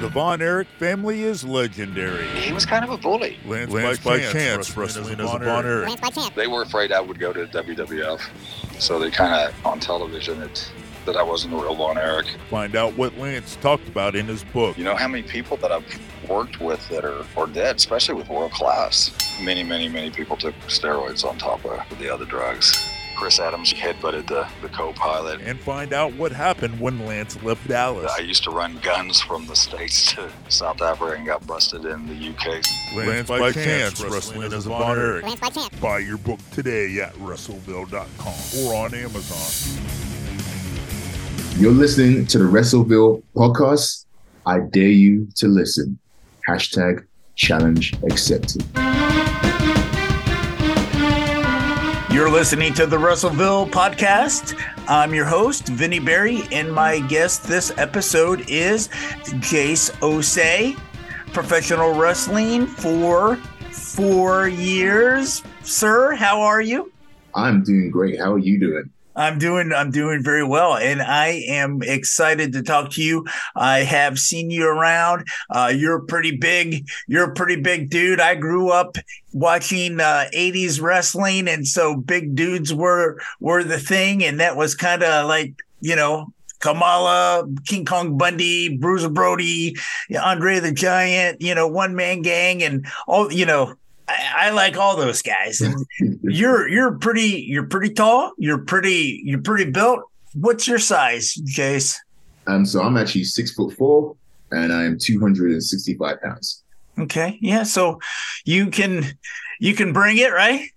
The Von Erich family is legendary. He was kind of a bully. Lance, Lance by, by, chance, wrestling as, as Von Erich. Lance by chance. They were afraid I would go to WWF, so they kind of on television it that I wasn't the real Von Erich. Find out what Lance talked about in his book. You know how many people that I've worked with that are, are dead, especially with world class. Many, many, many people took steroids on top of the other drugs. Chris Adams headbutted the, the co-pilot. And find out what happened when Lance left Dallas. I used to run guns from the States to South Africa and got busted in the UK. Lance, Lance by, by chance, chance wrestling as a Von Erich. Lance by chance. Buy your book today at WrestleVille.com or on Amazon. You're listening to the WrestleVille podcast. I dare you to listen. Hashtag challenge accepted. You're listening to the WrestleVille podcast. I'm your host, Vinny Berry, and my guest this episode is Jase Osei, professional wrestling for four years. Sir, how are you? I'm doing great. How are you doing? I'm doing I'm doing very well, and I am excited to talk to you. I have seen you around. Uh, you're pretty big. You're a pretty big dude. I grew up watching uh, 80s wrestling, and so big dudes were were the thing, and that was kind of like you know Kamala, King Kong Bundy, Bruiser Brody, Andre the Giant, you know, one man gang, and all you know I, I, like all those guys. And you're you're pretty you're pretty tall. You're pretty you're pretty built. What's your size, Jase? Um, so I'm actually six foot four, and I'm 265 pounds. Okay, yeah. So you can you can bring it, right?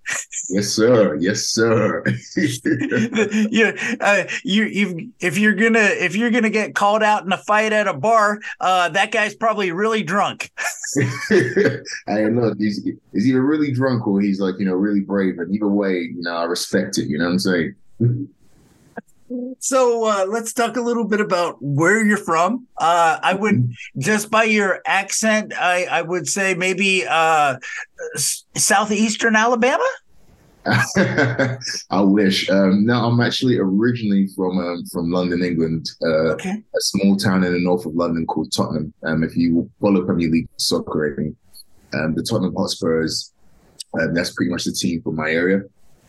Yes, sir. Yes, sir. you, uh, you, you, if you're gonna, if you're gonna get called out in a fight at a bar, uh, that guy's probably really drunk. I don't know. He's, he's either really drunk or he's like, you know, really brave. And either way, you know, I respect it. You know what I'm saying? So uh, let's talk a little bit about where you're from. Uh, I would mm-hmm. just by your accent, I, I would say maybe uh, southeastern Alabama. I wish. Um, no, I'm actually originally from um, from London, England. Uh, okay. A small town in the north of London called Tottenham. Um, if you follow Premier League soccer, I think, um, the Tottenham Hotspurs, um, that's pretty much the team from my area.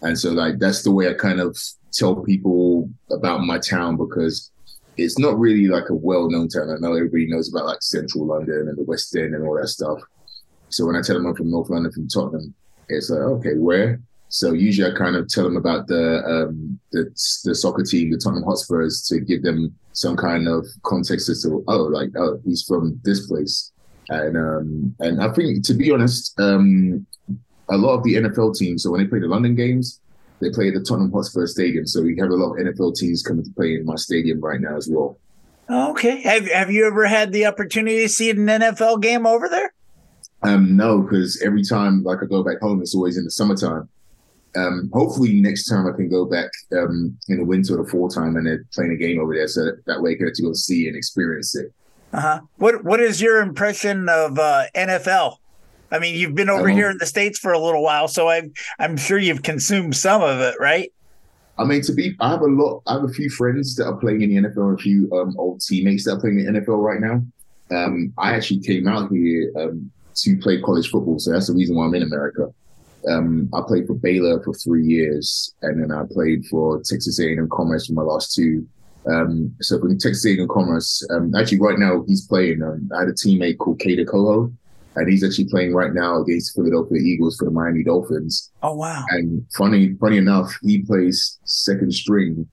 And so, like, that's the way I kind of tell people about my town because it's not really like a well-known town. I know everybody knows about like Central London and the West End and all that stuff. So when I tell them I'm from North London, from Tottenham, it's like, okay, where? So usually I kind of tell them about the um, the, the soccer team, the Tottenham Hotspurs, to give them some kind of context as to oh, like oh, he's from this place, and um, and I think to be honest, um, a lot of the NFL teams. So when they play the London games, they play at the Tottenham Hotspur Stadium. So we have a lot of NFL teams coming to play in my stadium right now as well. Okay. Have Have you ever had the opportunity to see an NFL game over there? Um, no, because every time like I go back home, it's always in the summertime. Um, hopefully next time I can go back um, in the winter or the fall time and they're playing a game over there, so that, that way I can actually go see and experience it. Uh huh. What What is your impression of uh, NFL? I mean, you've been over here in the states for a little while, so I'm I'm sure you've consumed some of it, right? I mean, to be, I have a lot. I have a few friends that are playing in the NFL, a few um, old teammates that are playing in the NFL right now. Um, I actually came out here um, to play college football, so that's the reason why I'm in America. Um, I played for Baylor for three years, and then I played for Texas A&M Commerce for my last two. Um, so from Texas A&M Commerce, um, actually right now he's playing. I had a teammate called Kader Kohou and he's actually playing right now against Philadelphia Eagles for the Miami Dolphins. Oh wow! And funny, funny enough, he plays second string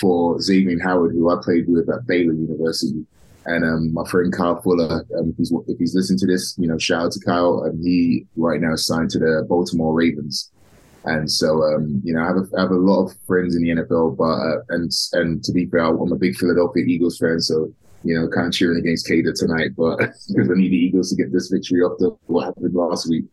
for Xavier Howard, who I played with at Baylor University. And um, my friend Kyle Fuller, um, if, he's, if he's listening to this, you know, shout out to Kyle. And he right now is signed to the Baltimore Ravens. And so, um, you know, I have, a, I have a lot of friends in the NFL, but uh, and and to be fair, I'm a big Philadelphia Eagles fan, so you know, kind of cheering against Kader tonight, but because I need the Eagles to get this victory after what happened last week.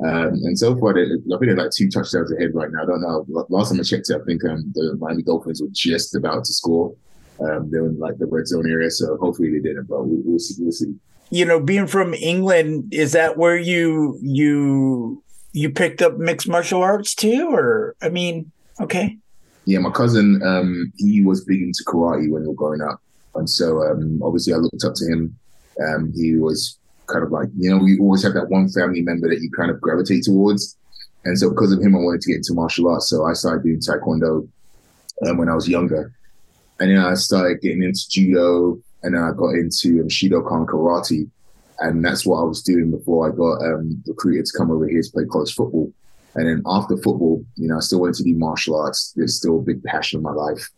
Um, and so far, they, I think they're like two touchdowns ahead right now. I don't know. Last time I checked, I think um, the Miami Dolphins were just about to score. Um, they're in like the red zone area, so hopefully they didn't. But we, will see. We'll see. You know, being from England, is that where you you you picked up mixed martial arts too, or I mean, okay. Yeah, my cousin, um, he was big into karate when we were growing up, and so um, obviously I looked up to him. Um, he was kind of like, you know, you always have that one family member that you kind of gravitate towards. And so because of him, I wanted to get into martial arts. So I started doing taekwondo um, when I was younger. And then I started getting into judo and then I got into um, Shidokan karate. And that's what I was doing before I got um, recruited to come over here to play college football. And then after football, you know, I still wanted to do martial arts. There's still a big passion in my life.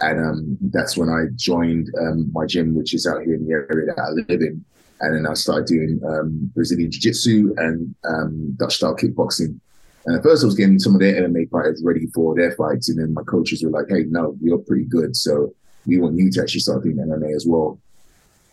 And um, that's when I joined um, my gym, which is out here in the area that I live in. And then I started doing um, Brazilian Jiu Jitsu and um, Dutch style kickboxing. And at first, I was getting some of their MMA fighters ready for their fights. And then my coaches were like, hey, no, you're pretty good. So we want you to actually start doing MMA as well.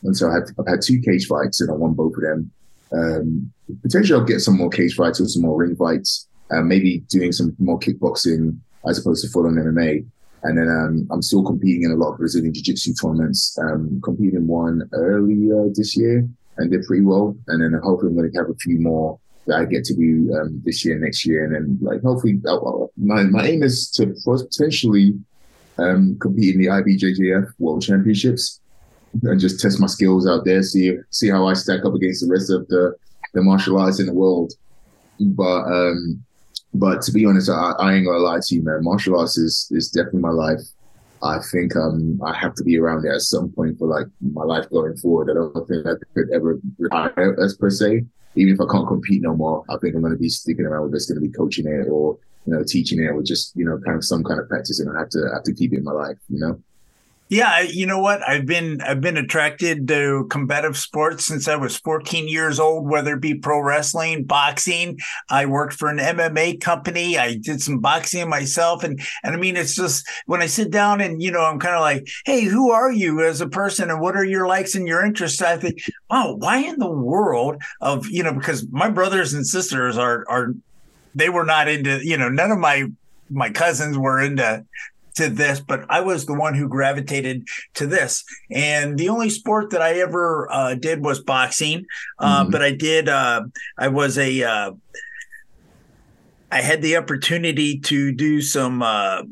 And so I had, I've had two cage fights and I won both of them. Um, potentially, I'll get some more cage fights or some more ring fights, uh, maybe doing some more kickboxing as opposed to full on MMA. And then um, I'm still competing in a lot of Brazilian Jiu Jitsu tournaments. Um, competed in one earlier this year and did pretty well. And then hopefully I'm going to have a few more that I get to do um, this year, next year. And then like hopefully uh, my, my aim is to potentially um, compete in the IBJJF World Championships and just test my skills out there, see see how I stack up against the rest of the, the martial arts in the world. But um, but to be honest, I, I ain't gonna lie to you, man. Martial arts is is definitely my life. I think um I have to be around it at some point for like my life going forward. I don't think I could ever retire as per se. Even if I can't compete no more, I think I'm gonna be sticking around with this, gonna be coaching it or you know teaching it or just you know kind of some kind of practice, and I have to have to keep it in my life, you know. Yeah, you know what? I've been I've been attracted to combative sports since I was 14 years old, whether it be pro wrestling, boxing. I worked for an MMA company. I did some boxing myself and and I mean it's just when I sit down and you know, I'm kind of like, "Hey, who are you as a person and what are your likes and your interests?" I think, "Wow, why in the world of, you know, because my brothers and sisters are are they were not into, you know, none of my my cousins were into to this, but I was the one who gravitated to this. And the only sport that I ever uh, did was boxing. Uh, mm-hmm. But I did, uh, I was a, uh, I had the opportunity to do some, uh,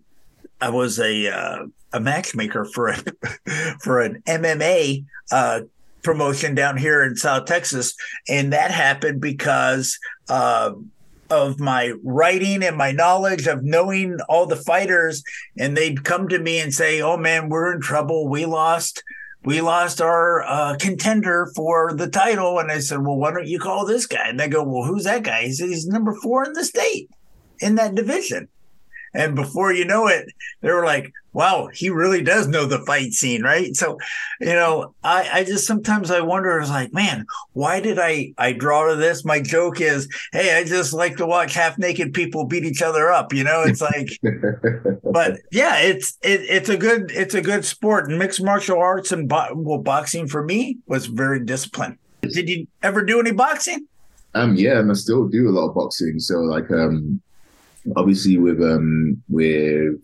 I was a, uh, a matchmaker for a, for an MMA promotion down here in South Texas. And that happened because of my writing and my knowledge of knowing all the fighters and they'd come to me and say oh man we're in trouble. We lost we lost our uh, contender for the title. And i said well why don't you call this guy? And they go well who's that guy? He said he's number four in the state in that division. And before you know it, they were like, wow, he really does know the fight scene, right? So, you know, I, I just sometimes I wonder, it's like, man, why did I I draw to this? My joke is, hey, I just like to watch half naked people beat each other up. You know, it's like, but yeah, it's it, it's a good it's a good sport. And mixed martial arts and bo- well, boxing for me was very disciplined. Did you ever do any boxing? Um, yeah, and I still do a lot of boxing. So like, um, obviously with um with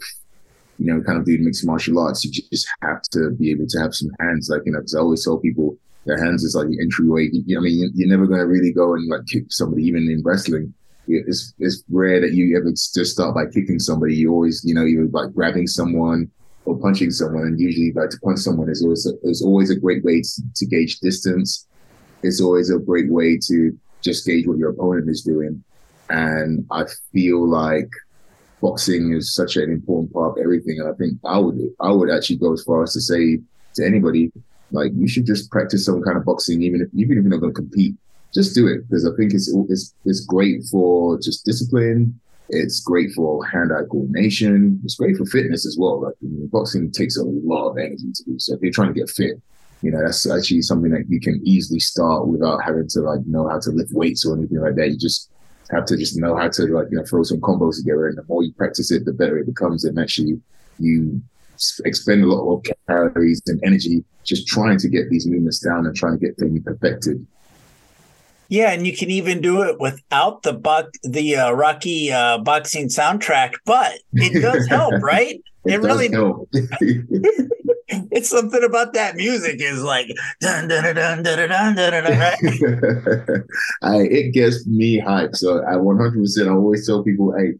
you know kind of doing mixed martial arts, you just have to be able to have some hands. Like you know, because I always tell people their hands is like the entryway. You know, I mean, you're never going to really go and like kick somebody, even in wrestling. It's it's rare that you ever just start by kicking somebody. You always, you know, you're like grabbing someone or punching someone, and usually like to punch someone is always is always a great way to, to gauge distance. It's always a great way to just gauge what your opponent is doing. And I feel like boxing is such an important part of everything. And I think I would I would actually go as far as to say to anybody, like you should just practice some kind of boxing, even if even if you're not going to compete, just do it because I think it's it's it's great for just discipline. It's great for hand-eye coordination. It's great for fitness as well. Like I mean, boxing takes a lot of energy to do. So if you're trying to get fit, you know that's actually something that you can easily start without having to like know how to lift weights or anything like that. You just have to just know how to like you know throw some combos together. And the more you practice it, the better it becomes. And actually, you expend a lot of calories and energy just trying to get these movements down and trying to get things perfected. Yeah, and you can even do it without the buck the uh, Rocky uh, boxing soundtrack, but it does help, right? It, it really it's something about that music is like dun dun dun dun dun dun dun, dun right? I, it gets me hyped. So I 100. percent I always tell people, hey,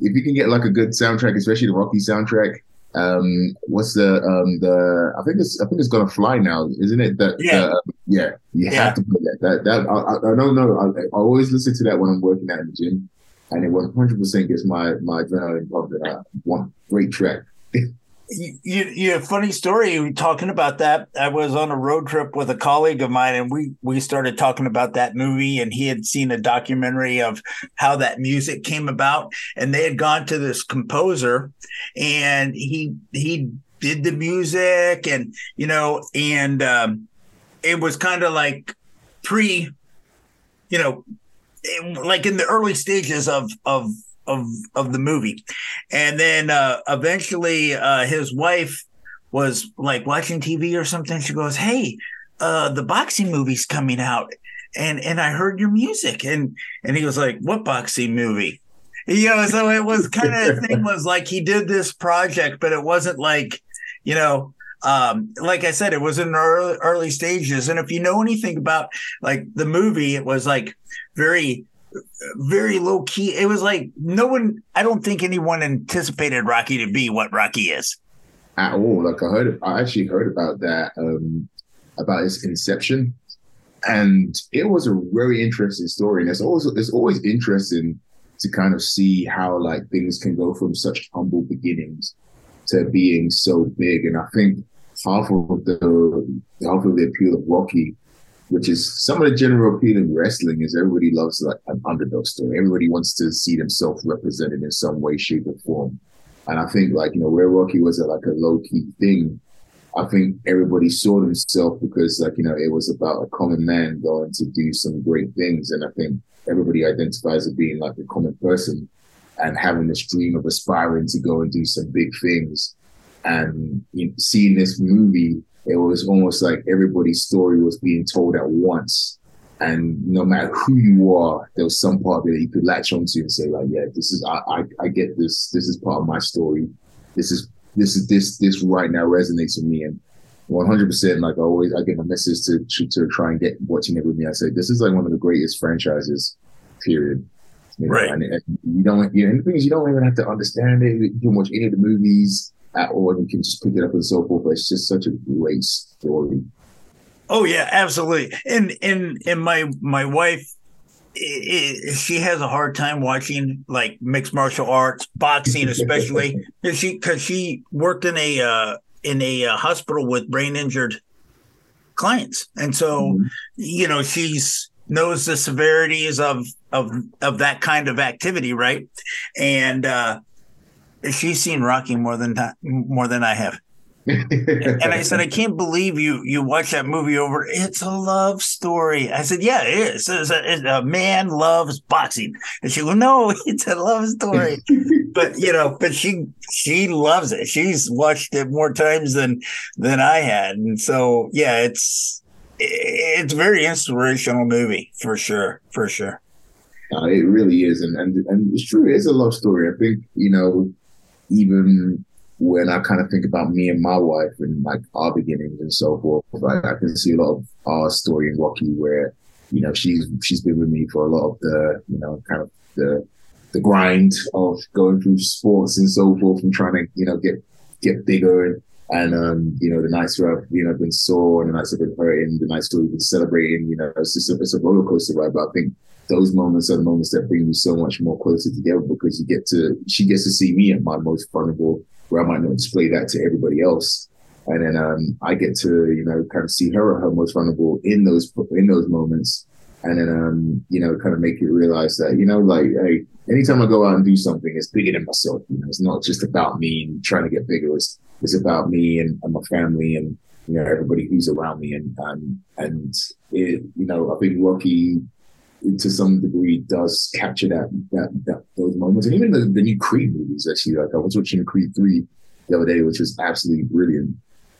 if you can get like a good soundtrack, especially the Rocky soundtrack, um what's the um the I think it's I think it's gonna fly now, isn't it? That yeah, uh, yeah, you yeah. have to put that. That that I, I, don't know. I, I, always listen to that when I'm working out in the gym, and it was 100 percent gets my my adrenaline pumping. I one great track. you, you, funny story talking about that. I was on a road trip with a colleague of mine, and we we started talking about that movie. And he had seen a documentary of how that music came about, and they had gone to this composer, and he he did the music, and you know, and um, it was kind of like pre, you know, like in the early stages of of of of the movie, and then uh, eventually uh, his wife was like watching TV or something. She goes, "Hey, uh, the boxing movie's coming out, and and I heard your music." And and he was like, "What boxing movie?" You know, so it was kind of thing was like he did this project, but it wasn't like, you know, um, like I said, it was in early, early stages. And if you know anything about like the movie, it was like very very low key. It was like no one. I don't think anyone anticipated Rocky to be what Rocky is at all. Like I heard, I actually heard about that um, about his inception, and it was a very interesting story. And it's always it's always interesting to kind of see how like things can go from such humble beginnings to being so big. And I think half of the half of the appeal of Rocky which is some of the general appeal in wrestling is everybody loves like an underdog story. Everybody wants to see themselves represented in some way, shape, or form. And I think like, you know, where Rocky was a, like a low key thing, I think everybody saw themselves because like, you know, it was about a common man going to do some great things. And I think everybody identifies as being like a common person and having this dream of aspiring to go and do some big things. And you know, seeing this movie it was almost like everybody's story was being told at once. And no matter who you are, there was some part that you could latch onto and say, like, yeah, this is I, I, I get this. This is part of my story. This is this is this this right now resonates with me. And 100 percent like I always I get a message to, to, to try and get watching it with me. I say this is like one of the greatest franchises, period. You know? Right. And, and, you don't you know and the thing is you don't even have to understand it. You can watch any of the movies at all and you can just pick it up and so forth. But it's just such a great story. Oh yeah, absolutely. And and and my my wife it, it, she has a hard time watching like mixed martial arts, boxing, especially because she because she worked in a uh, in a uh, hospital with brain injured clients, and so mm-hmm. you know she's knows the severities of of of that kind of activity, right? And uh, she's seen Rocky more than more than I have. and I said, I can't believe you you watch that movie over. It's a love story. I said, Yeah, it is. It's a, it's a man loves boxing. And she goes, No, it's a love story. but you know, but she she loves it. She's watched it more times than than I had. And so yeah, it's it's a very inspirational movie for sure. For sure. Uh, it really is, and, and and it's true. It's a love story. I think you know even when I kind of think about me and my wife and like our beginnings and so forth, like I can see a lot of our story in Rocky where, you know, she's she's been with me for a lot of the, you know, kind of the the grind of going through sports and so forth and trying to, you know, get get bigger and and um, you know, the nights where I've, you know, been sore and the nights I've been hurting, the nights where we've been celebrating, you know, it's just a, it's a roller coaster ride. But I think those moments are the moments that bring you so much more closer together because you get to she gets to see me at my most vulnerable where I might not display that to everybody else. And then um, I get to, you know, kind of see her at her most vulnerable in those in those moments. And then um, you know, kind of make you realize that, you know, like, hey, anytime I go out and do something, it's bigger than myself. You know, it's not just about me and trying to get bigger. It's it's about me and, and my family and you know everybody who's around me and um, and it, you know I think Rocky to some degree does capture that that, that those moments. And even the, the new Creed movies, actually, like I was watching Creed three the other day, which was absolutely brilliant.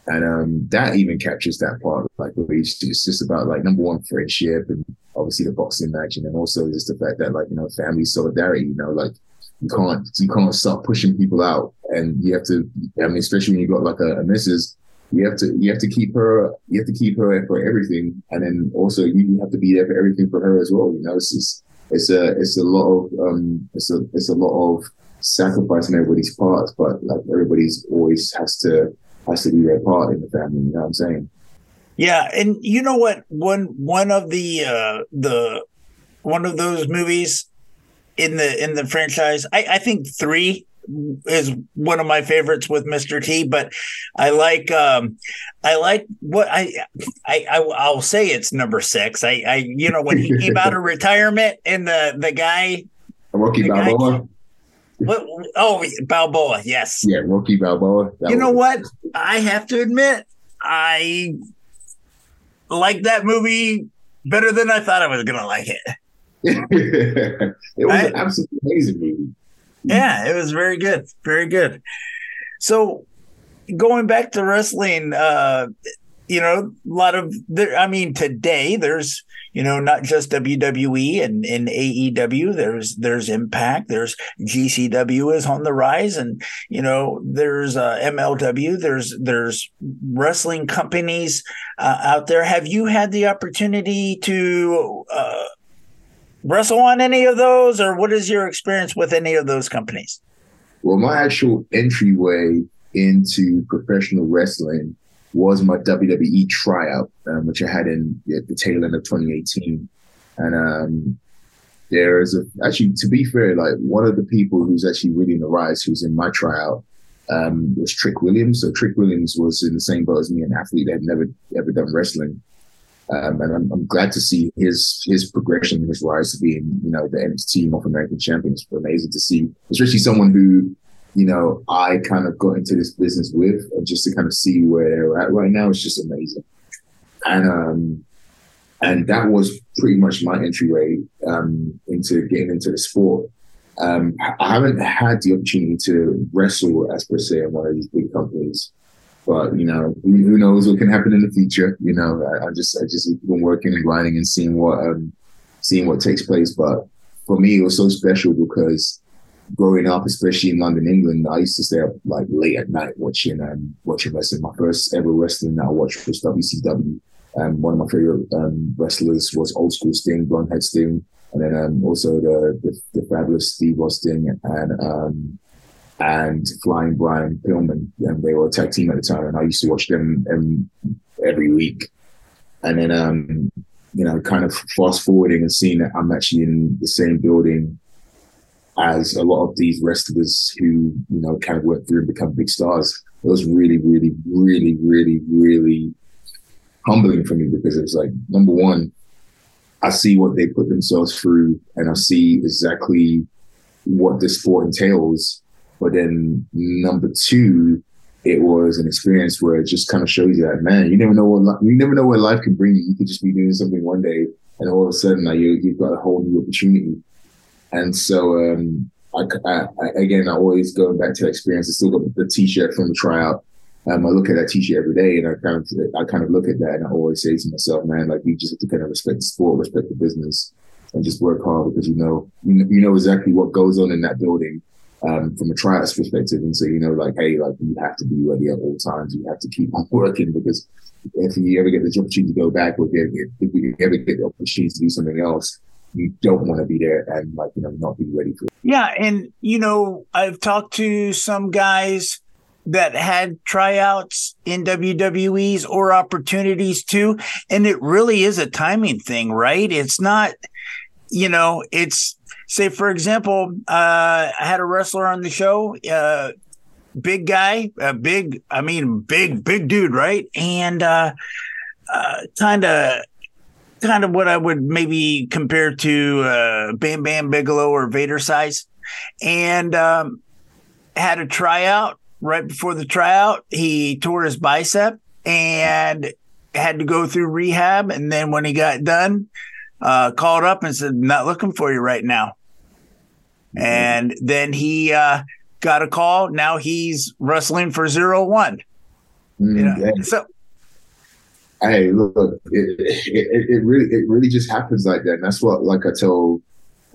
And um, that even captures that part, like it's just, it's just about like number one friendship and obviously the boxing match, and then also just the fact that like you know family solidarity. You know, like you can't you can't start pushing people out, and you have to. I mean, especially when you've got like a, a missus, you have to you have to keep her you have to keep her for everything, and then also you have to be there for everything for her as well. You know, it's just it's a it's a lot of um it's a it's a lot of sacrifice on everybody's parts, but like everybody's always has to has to do their part in the family. You know what I'm saying? Yeah, and you know what? One one of the uh, the one of those movies in the in the franchise, I, I think three is one of my favorites with Mr. T. But I like um, I like what I I, I will say it's number six. I I you know when he came out of retirement and the the guy Rocky Balboa. What, oh, Balboa, yes. Yeah, Rocky Balboa. you know what? I have to admit, I like that movie better than I thought I was going to like it. it was I, an absolutely amazing movie. Yeah, it was very good. Very good. So, going back to wrestling, uh, you know, a lot of there. I mean, today there's you know not just WWE and in AEW. There's there's Impact. There's GCW is on the rise, and you know there's uh, MLW. There's there's wrestling companies uh, out there. Have you had the opportunity to? Uh, wrestle on any of those or what is your experience with any of those companies well my actual entryway into professional wrestling was my WWE tryout, um, which I had in at the tail end of 2018. And um, there's a, actually, to be fair, like one of the people who's actually really in the rise, who's in my tryout, um, was Trick Williams. So Trick Williams was in the same boat as me, an athlete that had never ever done wrestling. Um, and I'm, I'm, glad to see his his progression, his rise to being, you know, the NXT North American champion. It's amazing to see, especially someone who you know, I kind of got into this business with, just to kind of see where they're at right now, it's just amazing. And um, and that was pretty much my entryway um, into getting into the sport. Um, I haven't had the opportunity to wrestle as per se in one of these big companies, but you know, who, knows what can happen in the future? You know, I, I just I just been working and grinding and seeing what um, seeing what takes place. But for me, it was so special because growing up, especially in London, England, I used to stay up like late at night watching um, watching wrestling. My first ever wrestling that I watched was WCW. Um, one of my favorite um, wrestlers was Old School Sting, Blondehead Sting, and then um, also the, the, the fabulous Steve Austin and um, and Flying Brian Pillman. And they were a tag team at the time, and I used to watch them um, every week. And then um, you know, kind of fast forwarding and seeing that I'm actually in the same building as a lot of these wrestlers who, you know, kind of went through and become big stars. It was really, really, really, really, really humbling for me because it was like, number one, I see what they put themselves through and I see exactly what this sport entails. But then number two, it was an experience where it just kind of shows you that, man, you never know what, you never know what life can bring you. You could just be doing something one day and all of a sudden like, you, you've got a whole new opportunity. And so, um, I, I, again, I always going back to experience. I still got the T-shirt from the tryout. Um, I look at that T-shirt every day, and I kind of, I kind of look at that, and I always say to myself, man, like you just have to kind of respect the sport, respect the business, and just work hard because you know, you know exactly what goes on in that building. Um, from a tryout perspective, and so you know, like, hey, like you have to be ready at all times. You have to keep on working because if you ever get the opportunity to go back, or if you ever get the opportunity to do something else, you don't want to be there and like you know not be ready for it. Yeah, and you know I've talked to some guys that had tryouts in WWE's or opportunities too, and it really is a timing thing, right? It's not, you know, it's say for example, uh, I had a wrestler on the show. Uh, big guy, a big, I mean, big, big dude, right? And uh, uh, kind of kind of what I would maybe compare to uh, Bam Bam Bigelow or Vader size, and um, had a tryout. Right before the tryout, he tore his bicep and had to go through rehab. And then when he got done, uh, called up and said, "Not looking for you right now." Mm-hmm. And then he uh, got a call. Now he's wrestling for zero one. Mm, you know? yeah. So, hey, look, it, it, it, really it really just happens like that. And that's what, like I tell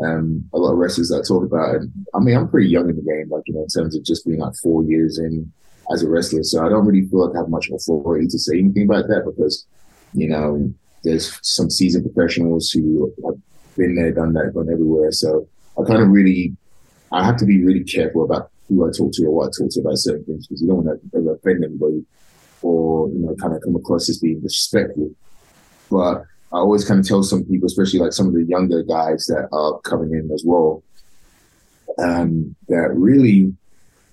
um, a lot of wrestlers I talk about. And I mean, I'm pretty young in the game, like you know, in terms of just being like four years in as a wrestler. So I don't really feel like I have much authority to say anything about that because, you know, there's some seasoned professionals who have been there, done that, gone everywhere. So I kind of really, I have to be really careful about who I talk to or what I talk to about certain things because you don't want to offend anybody or, you know, kind of come across as being disrespectful. But I always kind of tell some people, especially like some of the younger guys that are coming in as well, um, that really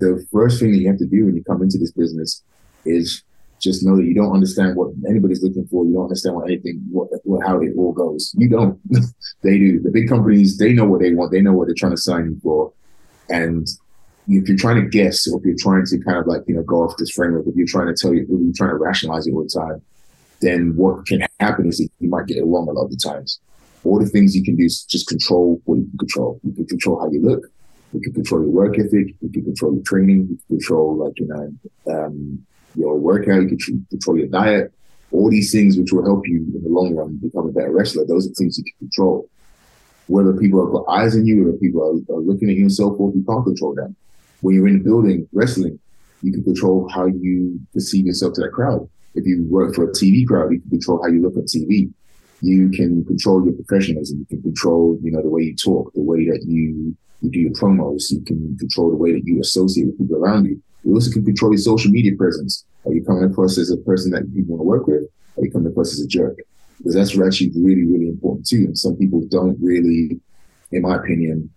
the first thing that you have to do when you come into this business is just know that you don't understand what anybody's looking for. You don't understand what anything, what, what how it all goes. You don't. they do. The big companies, they know what they want. They know what they're trying to sign you for. And if you're trying to guess, or if you're trying to kind of like you know go off this framework, if you're trying to tell you, if you're trying to rationalize it all the time, then what can happen is that you might get it wrong a lot of the times. All the things you can do is just control what you can control. You can control how you look. You can control your work ethic. You can control your training. You can control like you know um, your workout. You can control your diet. All these things which will help you in the long run become a better wrestler. Those are things you can control. Whether people have got eyes on you, whether people are, are looking at you and so forth, you can't control them. When you're in the building wrestling, you can control how you perceive yourself to that crowd. If you work for a TV crowd, you can control how you look on TV. You can control your professionalism. You can control, you know, the way you talk, the way that you you do your promos. You can control the way that you associate with people around you. You also can control your social media presence. Are you coming across as a person that you want to work with? Are you coming across as a jerk? Because that's actually really, really important too. And some people don't really, in my opinion,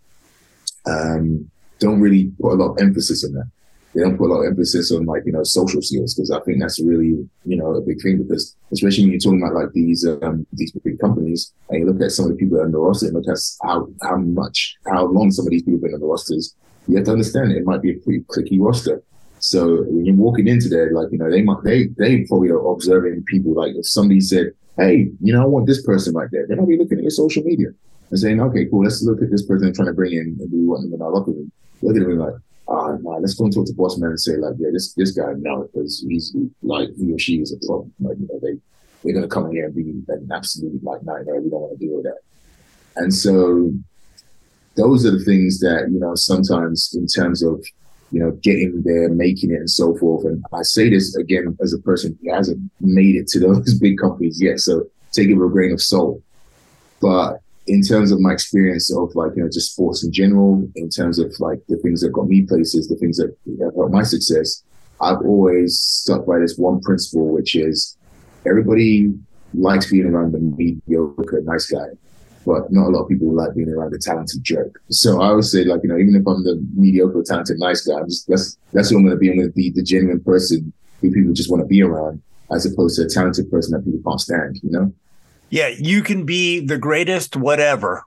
um, don't really put a lot of emphasis on that they don't put a lot of emphasis on like you know social skills because I think that's really you know a big thing because especially when you're talking about like these um, these big companies and you look at some of the people that are on the roster and look at how how much how long some of these people have been on the rosters, you have to understand it might be a pretty clicky roster. So when you're walking into there, like you know they might they they probably are observing people like if somebody said, hey, you know I want this person right there, they might be looking at your social media and saying, okay, cool, let's look at this person trying to bring in and we want in our locker room. Look at them like uh, nah, let's go and talk to boss man and say like, yeah, this this guy now because he's like he or she is a problem. Like you know, they they're gonna come in here and be an absolute like nightmare. We don't want to deal with that. And so those are the things that you know sometimes in terms of you know getting there, making it, and so forth. And I say this again as a person who hasn't made it to those big companies yet, so take it with a grain of salt. But in terms of my experience of like, you know, just sports in general, in terms of like the things that got me places, the things that have helped my success, I've always stuck by this one principle, which is everybody likes being around the mediocre, nice guy, but not a lot of people like being around the talented jerk. So I always say, like, you know, even if I'm the mediocre, talented, nice guy, I'm just that's that's who I'm going to be. I'm going to be the genuine person who people just want to be around, as opposed to a talented person that people can't stand. You know yeah, you can be the greatest, whatever.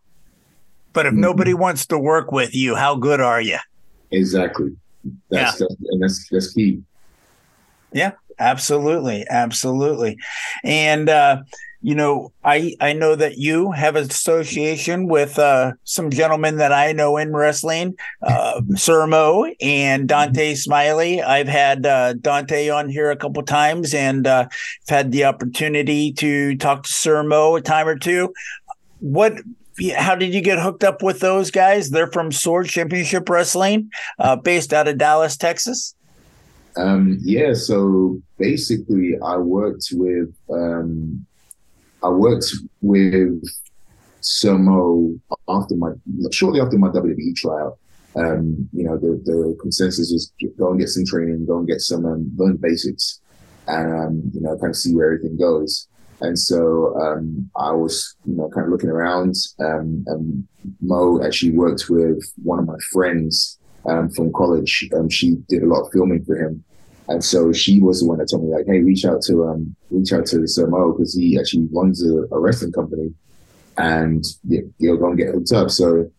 But if mm-hmm. nobody wants to work with you, how good are you? Exactly. That's, yeah. that's and that's that's key. Yeah, absolutely, absolutely. And uh, you know, I I know that you have an association with uh, some gentlemen that I know in wrestling, uh, Sir Mo and Dante Smiley. I've had uh, Dante on here a couple times, and uh, I've had the opportunity to talk to Sir Mo a time or two. What? How did you get hooked up with those guys? They're from Sword Championship Wrestling, uh, based out of Dallas, Texas. Um, yeah, so basically, I worked with um, I worked with Mo after my shortly after my WWE trial. Um, you know, the, the consensus was go and get some training, go and get some um, learn basics, and um, you know, kind of see where everything goes. And so um, I was, you know, kind of looking around. Um, and Mo actually worked with one of my friends um, from college. Um, she did a lot of filming for him. And so she was the one that told me like, hey, reach out to um reach out to Sir Mo because he actually runs a, a, wrestling company and you're gonna get hooked up. So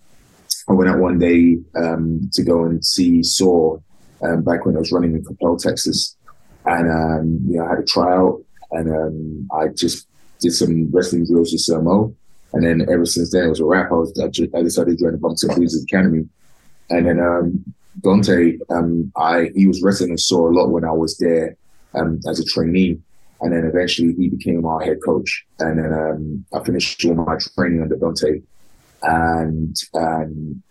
I went out one day um to go and see Saw um, back when I was running in Coppell, Texas. And um, you know, I had a tryout and um I just did some wrestling drills with Sir Mo. And then ever since then, it was a wrap. I, was, I, I decided to join the Boxing Bruisers Academy. And then um, Dante, um, I he was wrestling and saw a lot when I was there um, as a trainee. And then eventually he became our head coach. And then um, I finished all my training under Dante and, um,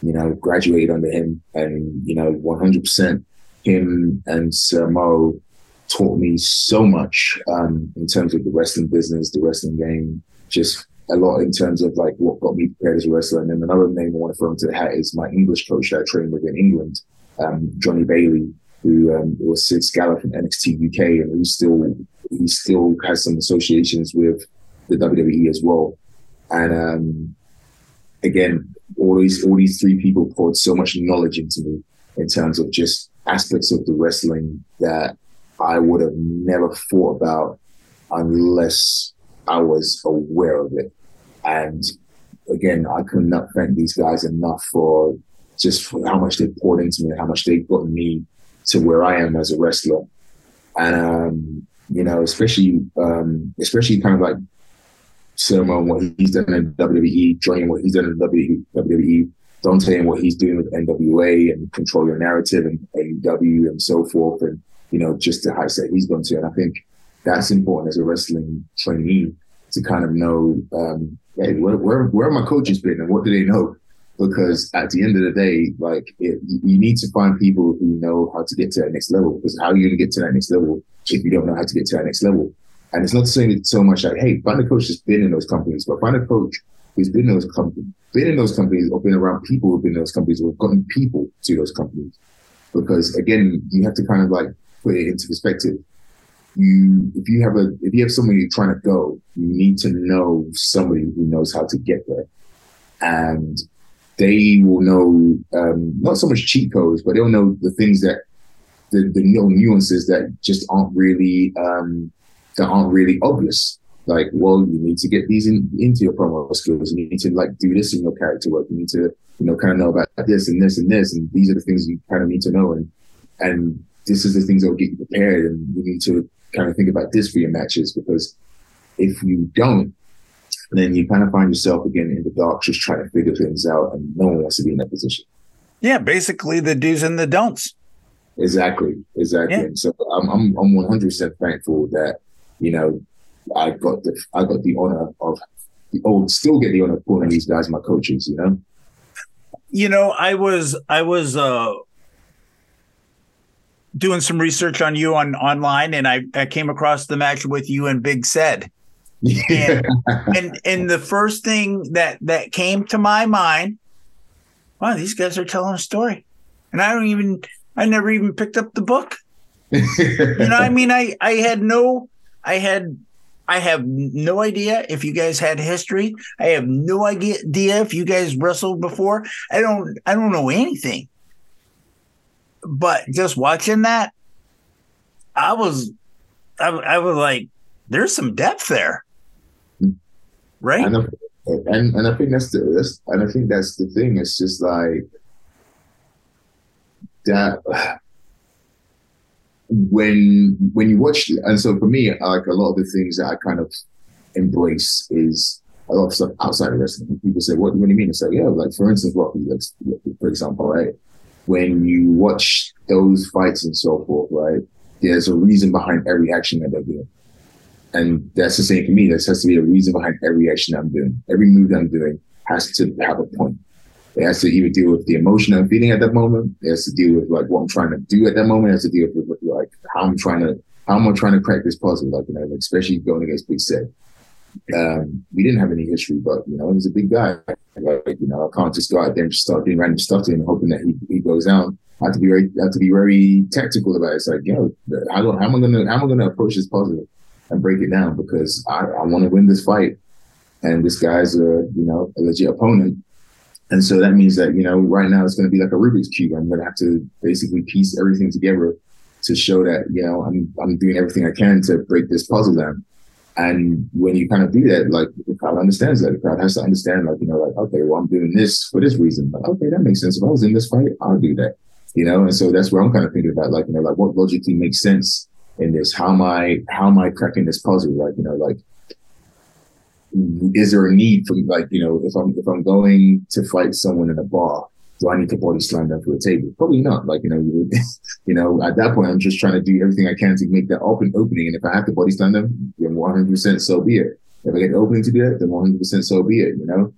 you know, graduated under him. And, you know, 100% him and Sir Mo taught me so much um, in terms of the wrestling business, the wrestling game, just a lot in terms of like what got me prepared as a wrestler. And then another name I want to throw into the hat is my English coach that I trained with in England, um, Johnny Bailey, who um, was Sid Scala from NXT UK, and he still he still has some associations with the WWE as well. And um, again, all these all these three people poured so much knowledge into me in terms of just aspects of the wrestling that I would have never thought about unless I was aware of it. And again, I could not thank these guys enough for just for how much they poured into me, how much they've gotten me to where I am as a wrestler. And um, you know, especially um, especially kind of like Sir Mo and what he's done in WWE, Johnny what he's done in WWE, Dante and what he's doing with NWA and Control Your Narrative and AEW and so forth. And, you know, just the heights that he's gone to. And I think that's important as a wrestling trainee to kind of know, um, hey, where, where, where my coaches been and what do they know? Because at the end of the day, like it, you need to find people who know how to get to that next level. Because how are you going to get to that next level if you don't know how to get to that next level? And it's not saying so much like, hey, find a coach that's been in those companies, but find a coach who's been in those companies, been in those companies, or been around people who've been in those companies, or gotten people to those companies. Because again, you have to kind of like put it into perspective you if you have a if you have somebody you're trying to go, you need to know somebody who knows how to get there, and they will know um, not so much cheat codes, but they'll know the things that the the little nuances that just aren't really um, that aren't really obvious. Like, well, you need to get these in, into your promo skills. and You need to like do this in your character work. You need to, you know, kind of know about this and this and this, and these are the things you kind of need to know. And and this is the things that will get you prepared. And you need to kind of think about this for your matches because if you don't, then you kind of find yourself again in the dark, just trying to figure things out, and no one wants to be in that position. Yeah, basically the do's and the don'ts. Exactly, exactly. Yeah. so I'm I'm I'm 100 percent thankful that you know I got the I got the honor of oh still get the honor of calling these guys my coaches. You know. You know, I was I was uh doing some research on you on online, and I, I came across the match with you and Big Said. and, and and the first thing that that came to my mind, wow, these guys are telling a story, and I don't even I never even picked up the book. you know, I mean, I I had no, I had I have no idea if you guys had history. I have no idea if you guys wrestled before. I don't I don't know anything but just watching that, I was, I, I was like, there's some depth there, right? And, and and I think that's the that's, and I think that's the thing. It's just like that when when you watch and so for me like a lot of the things that I kind of embrace is a lot of stuff outside of wrestling. People say, "What, what do you mean?" It's like, yeah, like for instance, Rocky, for example, right? When you watch those fights and so forth, right, there's a reason behind every action that they're doing. And that's the same for me. There has to be a reason behind every action I'm doing. Every move I'm doing has to have a point. It has to either deal with the emotion I'm feeling at that moment. It has to deal with like what I'm trying to do at that moment. It has to deal with, like how I'm trying to how am I trying to crack this puzzle? Like you know, especially going against Big Said. Um, we didn't have any history, but you know, he's a big guy. Like, you know, I can't just go out there and just start doing random stuff to him, hoping that he, he goes down. I have to be very, have to be very tactical about it. It's like, you know, how, how am I gonna, how am I gonna approach this puzzle and break it down? Because I, I want to win this fight, and this guy's a, you know, a legit opponent. And so that means that, you know, right now it's going to be like a Rubik's Cube. I'm going to have to basically piece everything together to show that, you know, I'm, I'm doing everything I can to break this puzzle down. And when you kind of do that, like the crowd understands that. The crowd has to understand, like, you know, like, okay, well, I'm doing this for this reason. But okay, that makes sense. If I was in this fight, I'll do that. You know, and so that's where I'm kind of thinking about, like, you know, like what logically makes sense in this? How am I how am I cracking this puzzle? Like, you know, like is there a need for like you know if I'm if I'm going to fight someone in a bar, do I need to body slam them to a table? Probably not. Like you know, you, you know, at that point, I'm just trying to do everything I can to make that open opening. And if I have to body slam them, then 100 percent so be it. If I get the opening to do that, then 100 percent so be it. You know.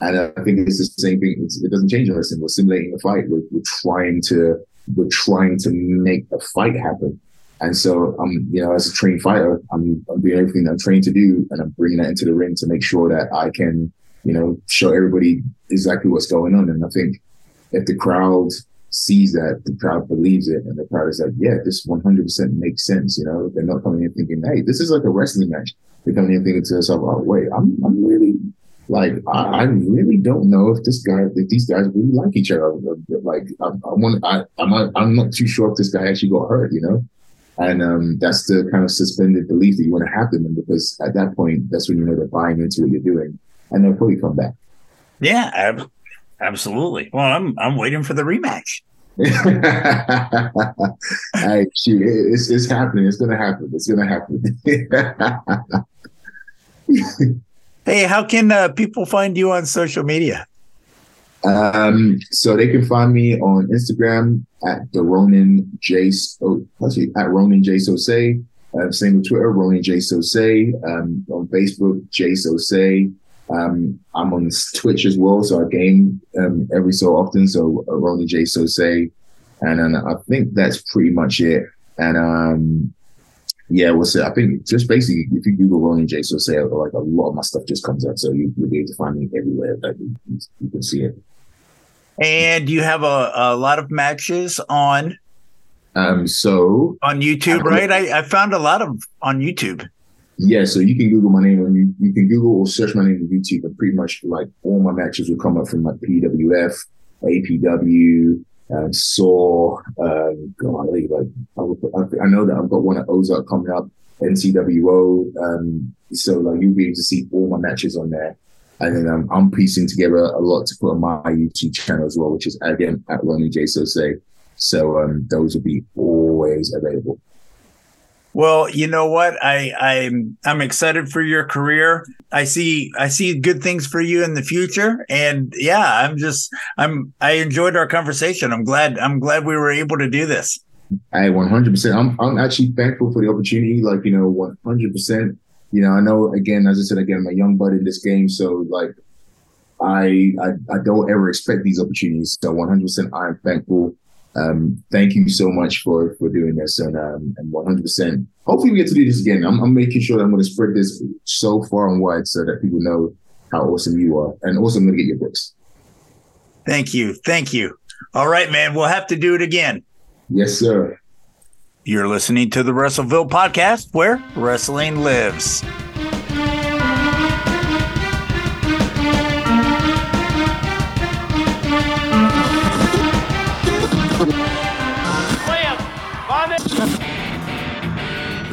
And I think it's the same thing. It's, it doesn't change in wrestling. We're simulating a fight. We're, we're trying to we're trying to make a fight happen. And so I'm, you know, as a trained fighter, I'm, I'm doing everything I'm trained to do, and I'm bringing that into the ring to make sure that I can, you know, show everybody exactly what's going on. And I think if the crowd sees that, the crowd believes it, and the crowd is like, yeah, this 100% makes sense. You know, they're not coming in thinking, hey, this is like a wrestling match. They're coming in thinking to themselves, oh, wait, I'm, I'm really like I, I, really don't know if this guy, if these guys really like each other. Like I, I want, I, I'm not, I'm not too sure if this guy actually got hurt. You know, and um, that's the kind of suspended belief that you want to have them in because at that point, that's when you know they're buying into what you're doing, and they'll probably come back. Yeah, absolutely. Well, I'm I'm waiting for the rematch. hey, shoot, it's it's happening. It's gonna happen. It's gonna happen. hey, how can uh, people find you on social media? Um, so they can find me on Instagram at the Ronin J. Oh, actually, at Ronin Jase Osei. Uh, same with Twitter, Ronin Jase Osei. Um, on Facebook, Jase Osei. Um, I'm on Twitch as well, so I game um, every so often. So uh, Ronin Jase Osei. And then I think that's pretty much it. And um, yeah, what's it? I think just basically, if you Google Ronin Jase Osei, like a lot of my stuff just comes up. So you, will be able to find me everywhere that you, you can see it. And you have a, a lot of matches on um so on YouTube, right? I, I found a lot of on YouTube. Yeah, so you can Google my name on you you can Google or search my name on YouTube and pretty much like all my matches will come up from like PWF, APW, um, Saw, um, golly, like I, I know that I've got one at Ozark coming up, NCWO. Um, so like you'll be able to see all my matches on there. And then um, I'm piecing together a lot to put on my YouTube channel as well, which is again at Ronnie Jase Osei. So um, those will be always available. Well, you know what? I, I'm I'm excited for your career. I see I see good things for you in the future. And yeah, I'm just I'm I enjoyed our conversation. I'm glad I'm glad we were able to do this. I 100%. I'm I'm actually thankful for the opportunity. Like you know, 100% you know, I know again, as I said again, I'm a young bud in this game, so like I I, I don't ever expect these opportunities. So 100, percent I'm thankful. Um, thank you so much for for doing this, and um, and 100. percent Hopefully, we get to do this again. I'm, I'm making sure that I'm going to spread this so far and wide so that people know how awesome you are, and also I'm going to get your books. Thank you, thank you. All right, man, we'll have to do it again. Yes, sir. You're listening to the WrestleVille podcast where wrestling lives.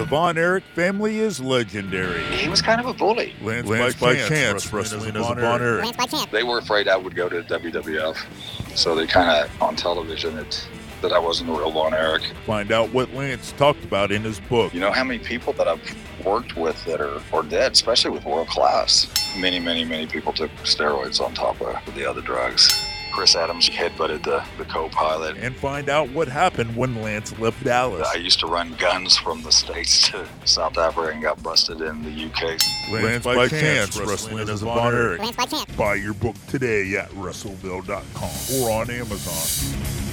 Von Erich family is legendary. He was kind of a bully. Lance, Lance by, by, chance, chance wrestling, as, a Von Erich. Lance by chance. They were afraid I would go to WWF, so they kind of on television it that I wasn't a real Von Erich. Find out what Lance talked about in his book. You know how many people that I've worked with that are, are dead, especially with world class. Many, many, many people took steroids on top of the other drugs. Chris Adams headbutted the, the co-pilot. And find out what happened when Lance left Dallas. I used to run guns from the States to South Africa and got busted in the UK. Lance, Lance by, by chance, chance wrestling as a Von Erich. Lance by chance. Buy your book today at WrestleVille.com or on Amazon.